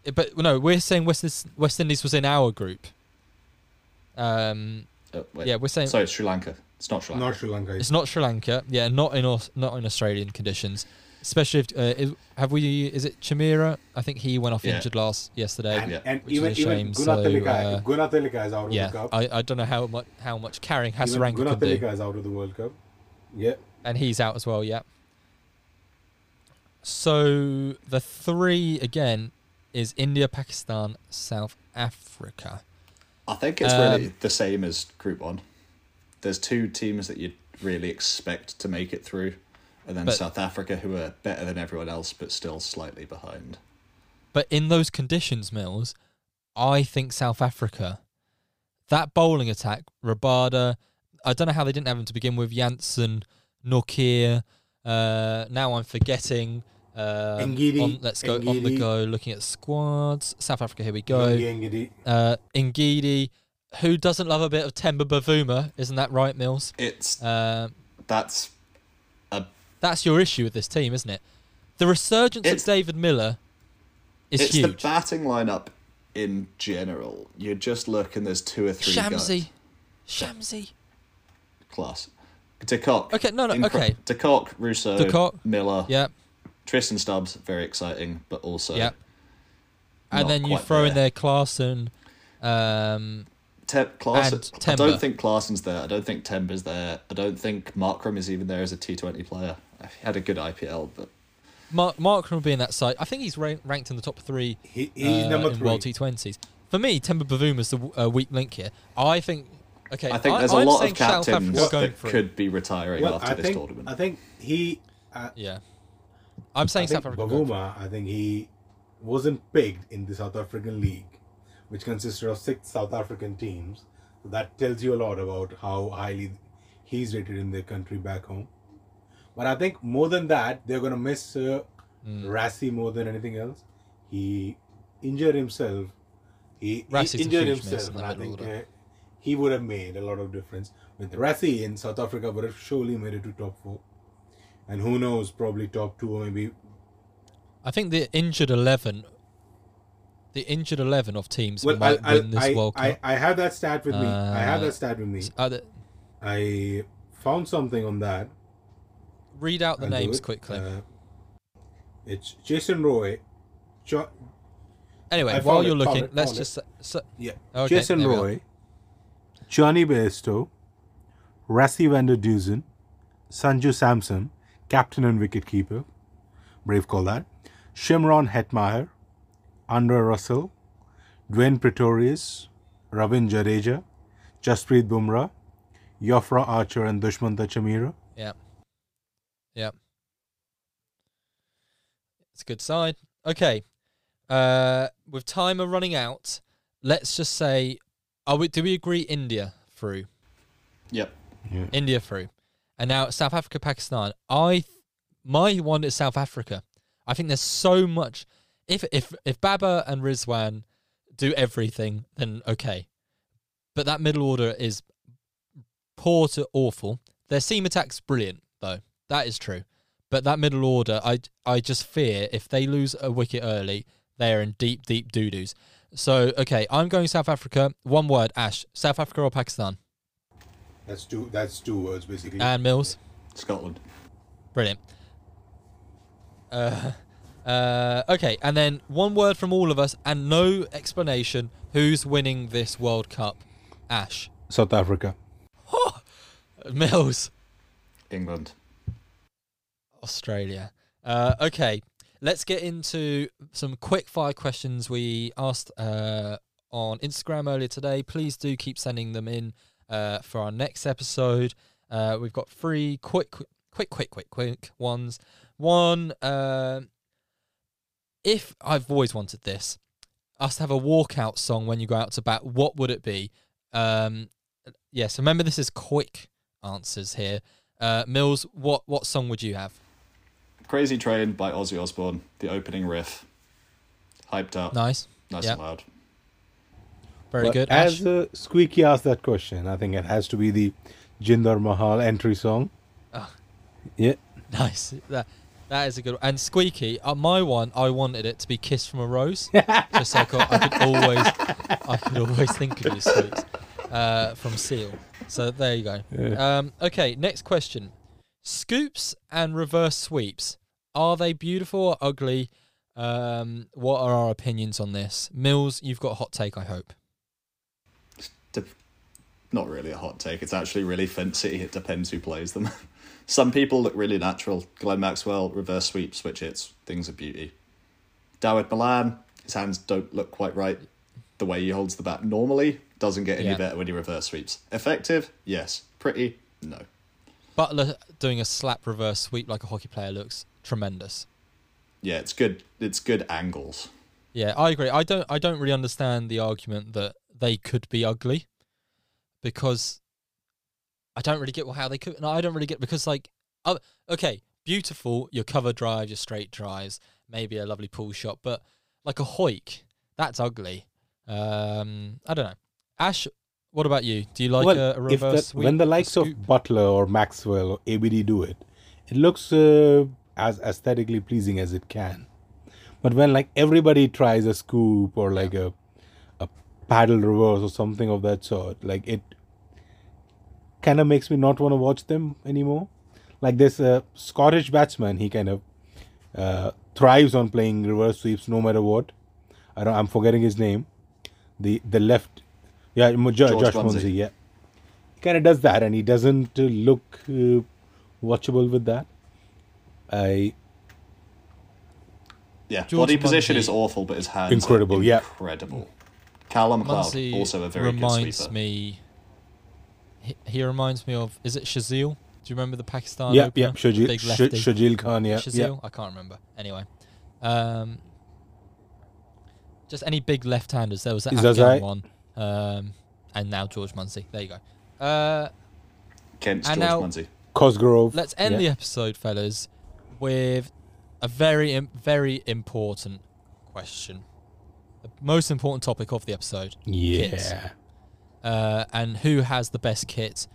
it, but no, we're saying West West Indies was in our group. Um, wait. yeah, we're saying Sorry, it's Sri Lanka. It's not Sri Lanka. Not Sri Lanka. it's not Sri Lanka. Yeah, not in not in Australian conditions. Especially if uh, is, have we? Is it Chameera? I think he went off Yeah. injured last yesterday. and, Yeah. and Which is even a shame, even so, Gunathilaka, uh, if is out of yeah, the cup. I, I don't know how much how much carrying Even Hasaranga can do, Gunathilaka is out of the World Cup. Yeah. and he's out as well. Yeah. So the three again is India, Pakistan, South Africa. I think it's Um, really the same as Group One. There's two teams that you'd really expect to make it through, and then But- South Africa, who are better than everyone else but still slightly behind. But in those conditions, Mills, I think South Africa, that bowling attack, Rabada, I don't know how they didn't have him to begin with. Jansen, Nortje. Uh, now I'm forgetting. Um, on- let's go on the go. Looking at squads. South Africa. Here we go. Lungi Ngidi. Uh, Ngidi. who doesn't love a bit of Temba Bavuma? Isn't that right, Mills? It's Um, that's that's your issue with this team, isn't it? The resurgence It's- of David Miller is it's the batting lineup in general. You're just looking. There's two or three guys. Shamsi, Shamsi. class. De Kock. Okay, no, no, okay. De Kock, Rossouw, De Kock, Miller, Yeah, Tristan Stubbs, very exciting, but also yeah. And then you throw in there. there Clarkson. Um, Te- I don't think Klaasen's there. I don't think Temba's there. I don't think Markram is even there as a T20 player. He had a good IPL, but Mark Mark will be in that side. I think he's ra- ranked in the top three He, he's uh, number in three. World T20s. For me, Temba Bavuma's the uh, weak link here. I think. Okay, I think there's a I'm lot of South captains Africa going that through. could be retiring well, after I this think tournament. I think he. Uh, Yeah, I'm I saying think South Africa. Bavuma, I think he wasn't picked in the South African league, which consisted of six South African teams. So that tells you a lot about how highly he's rated in their country back home. But I think more than that, they're going to miss uh, Mm. Rassie more than anything else. He injured himself. He, he injured himself, and I think uh, he would have made a lot of difference. With Rassie in South Africa, would have surely made it to top four. And who knows, probably top two or maybe I think the injured eleven, the injured eleven of teams Well, might I, win this I, World Cup. I have that stat with me. I have Uh, that stat with me. Uh, I found something on that. Read out the I'll names quickly. Uh, it's Jason Roy. Jo- anyway, I while you're it, looking, it, let's just so, yeah. Okay, Jason there we go. Roy. Jonny Bairstow. Rassie van der Dussen. Sanju Samson. Captain and wicketkeeper. Brave call that. Shimron Hetmyer. Andre Russell. Dwayne Pretorius. Ravin Jadeja. Jasprit Bumrah. Jofra Archer and Dushmantha Chameera. yeah, yeah, it's a good side. Okay, uh, with timer running out, let's just say, are we? Do we agree India through? Yep. India through, and now South Africa, Pakistan. I, th- my one is South Africa. I think there's so much. If if if Babar and Rizwan do everything, then okay. But that middle order is poor to awful. Their seam attack's brilliant though. That is true. But that middle order, I I just fear if they lose a wicket early, they are in deep deep doo doos. So okay, I'm going South Africa. One word, Ash. South Africa or Pakistan? That's two. That's two words basically. And Mills. Scotland. Brilliant. Uh, uh, okay, and then one word from all of us, and no explanation. Who's winning this World Cup? Ash, South Africa. (laughs) Mills, England. Australia. Uh, okay, let's get into some quick fire questions we asked uh, on Instagram earlier today. Please do keep sending them in uh, for our next episode. Uh, we've got three quick, quick, quick, quick, quick ones. One, uh, if I've always wanted this, us to have a walkout song when you go out to bat, what would it be? Um, yes, remember this is quick answers here. Uh, Mills, what what song would you have? Crazy Train by Ozzy Osbourne. The opening riff. Hyped up. Nice, Nice yeah. and loud. very Well, good. Ash? As uh, Squeaky asked that question, I think it has to be the Jinder Mahal entry song. Ah. Yeah. Nice. That that is a good one. And Squeaky, uh, my one, I wanted it to be "Kiss from a Rose," (laughs) just so I could, I could always, I could always think of you, Squeaks, uh, from Seal. So there you go. Yeah. Um, okay, next question: Scoops and reverse sweeps are they beautiful or ugly? Um, what are our opinions on this? Mills, you've got a hot take, I hope. Not really a hot take. It's actually really fancy. It depends who plays them. (laughs) Some people look really natural. Glenn Maxwell, reverse sweep, switch hits, things of beauty. Dawid Malan, his hands don't look quite right. The way he holds the bat normally doesn't get any Yeah. better when he reverse sweeps. Effective, yes. Pretty, no. Buttler doing a slap reverse sweep like a hockey player looks tremendous. Yeah, it's good. It's good angles. Yeah, I agree. I don't I don't really understand the argument that they could be ugly because I don't really get how they could. No, I don't really get because like uh, okay, beautiful your cover drive, your straight drives, maybe a lovely pull shot, but like a hoik, that's ugly. Um, I don't know. Ash, What about you? Do you like well, a, a if reverse the, sweep? when the likes of? Buttler or Maxwell or ABD do it, it looks uh, as aesthetically pleasing as it can. But when like everybody tries a scoop or like a a paddle reverse or something of that sort, like it kind of makes me not want to watch them anymore. Like this uh, Scottish batsman, he kind of uh, thrives on playing reverse sweeps no matter what. I don't. I'm forgetting his name. The the left, yeah, George Josh Munsey. Yeah, he kind of does that, and he doesn't uh, look uh, watchable with that. I Yeah, George body position Munsey- Munsey- is awful, but his hands Incredible, are yeah. incredible. Calum MacLeod, also a very good reminds sweeper. me. He, he reminds me of. Is it Shazil? Do you remember the Pakistan? yeah opener? yeah Shajil, Big Sh- lefty. Sharjeel Khan yeah Shazil? yeah I can't remember. Anyway, um, just any big left-handers. There was that Zazai. Afghan one, um, and now George Munsey. There you go. Uh, Kent's George now- Munsey. Cosgrove. let's end yeah. the episode, fellas, with a very, very important question. The most important topic of the episode. kits. yeah. uh, and who has the best kit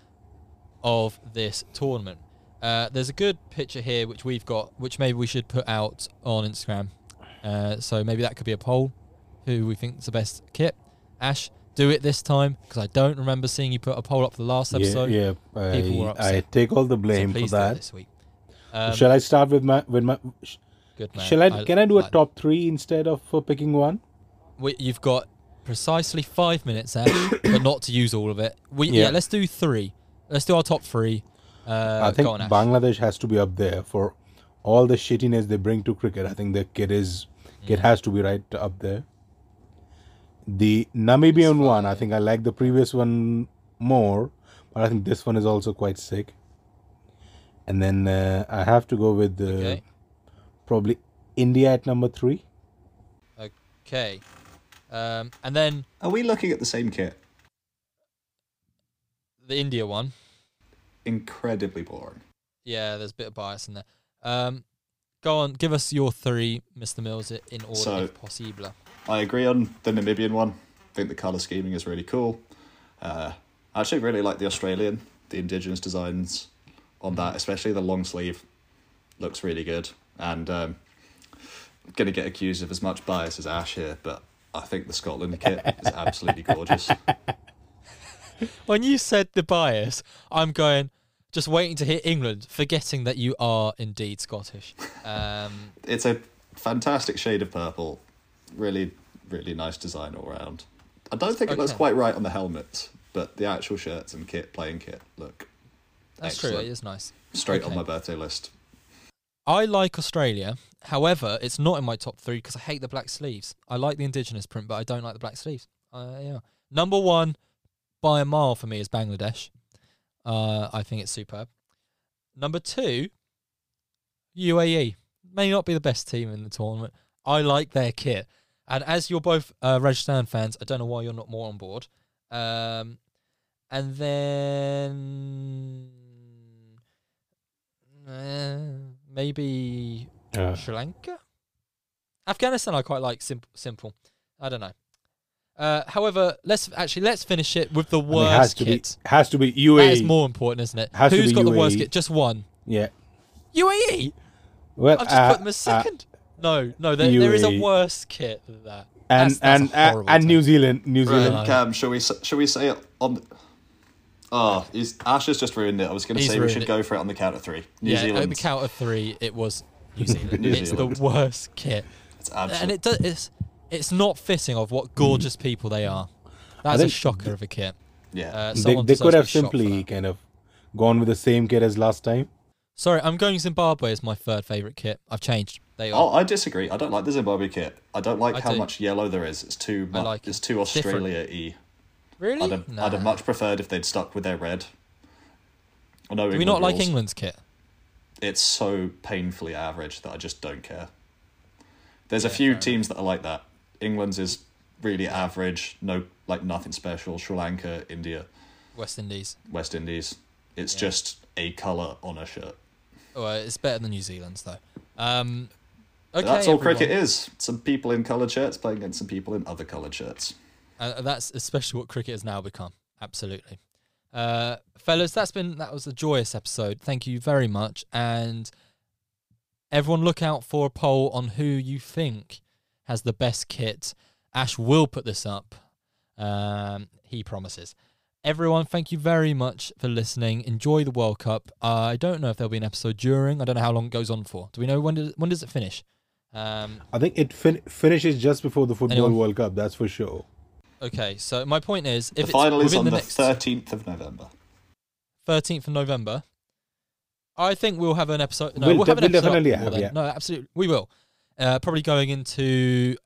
of this tournament. Uh, there's a good picture here which we've got, which maybe we should put out on Instagram. Uh, so maybe that could be a poll. Who we think is the best kit? Ash, do it this time because I don't remember seeing you put a poll up for the last episode. yeah, yeah. People were I, upset. I take all the So blame for do it that. this week. Um, Shall I start with my with my? sh- Good man. Shall I? Can I do a top three instead of uh, picking one? We, you've got precisely five minutes, Ash, (coughs) but not to use all of it. We yeah. Yeah. let's do three. Let's do our top three. Uh, I think on, Bangladesh has to be up there for all the shittiness they bring to cricket. I think the kid is Mm. kid has to be right up there. The Namibian one, I think I like the previous one more, but I think this one is also quite sick. And then uh, I have to go with uh, Okay. probably India at number three. Okay. Um, and then Are we looking at the same kit? the India one. Incredibly boring. Yeah, there's a bit of bias in there. Um, go on, give us your three, Mr. Mills, in order So- if possible. I agree on the Namibian one. I think the colour scheming is really cool. Uh, I actually really like the Australian, the indigenous designs on that, especially the long sleeve. Looks really good. And um, I'm going to get accused of as much bias as Ash here, but I think the Scotland kit is absolutely gorgeous. (laughs) When you said the bias, I'm going just waiting to hear England, forgetting that you are indeed Scottish. Um, (laughs) It's a fantastic shade of purple. Really, really nice design all around. I don't think it looks quite right on the helmets, but the actual shirts and kit, playing kit, look that's true. It is nice. straight on my birthday list. I like Australia. However, it's not in my top three because I hate the black sleeves. I like the indigenous print, but I don't like the black sleeves. Uh, yeah. Number one, by a mile for me, is Bangladesh. Uh, I think it's superb. Number two, UAE. May not be the best team in the tournament. I like their kit. And as you're both uh, Rajasthan fans, I don't know why you're not more on board. Um, and then uh, maybe Uh, Sri Lanka, Afghanistan. I quite like simple. Simple. I don't know. Uh, however, let's actually let's finish it with the I mean, worst it has to kit. be has to be UAE. That is more important, isn't it? Has to Who's be got the worst kit? Just one. Yeah. UAE. Well, I've just uh, put them as uh, second. no, no, there, there is a worse kit than that. and That's- that's and a uh, and. New Zealand, New Zealand. Right. Cam, shall we s- shall we say it on? The... Oh, he's, Ash has just ruined it. I was going to He's say we should it. go for it on the count of three. New yeah, at Zealand. the count of three, it was New (laughs) Zealand. New it's Zealand. the worst kit, It's and it does. It's it's not fitting of what gorgeous people they are. That's a think shocker of a kit. yeah. Uh, they they could have be shot for simply kind of gone with the same kit as last time. Sorry, I'm going Zimbabwe as my third favorite kit. I've changed. They are. Oh, I disagree. I don't like the Zimbabwe kit. I don't like I how do. much yellow there is. It's too I much. like it. it's too It's different. Australia-y. really? I'd have, I'd have much preferred if they'd stuck with their red. I know Do we England not like rules. England's kit? It's so painfully average that I just don't care. There's a Yeah, few fair teams that are like that. England's is really average. No, like nothing special. Sri Lanka, India, West Indies. West Indies. It's Yeah. just a color on a shirt. Oh, uh, it's better than New Zealand's though. Um, okay, That's all everyone. cricket is. Some people in coloured shirts playing against some people in other coloured shirts. Uh, that's especially what cricket has now become. Absolutely. Uh, fellas, that's been that was a joyous episode. Thank you very much, and everyone look out for a poll on who you think has the best kit. Ash will put this up. Um, he promises. Everyone, thank you very much for listening. Enjoy the World Cup. Uh, I don't know if there'll be an episode during. I don't know how long it goes on for. Do we know when does when does it finish? Um, I think it fin- finishes just before the Football Anyone? World Cup, that's for sure. Okay, so my point is, if the final is on the, the thirteenth of November. 13th of November, I think we'll have an episode. No, We'll we'll, have an we'll episode definitely have, yeah. No, absolutely, we will. Uh, probably going into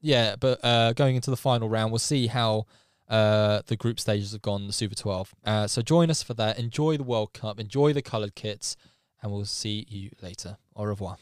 yeah, but uh, going into the final round, we'll see how uh, the group stages have gone. The Super 12. Uh, so join us for that. Enjoy the World Cup. Enjoy the coloured kits, and we'll see you later. Au revoir.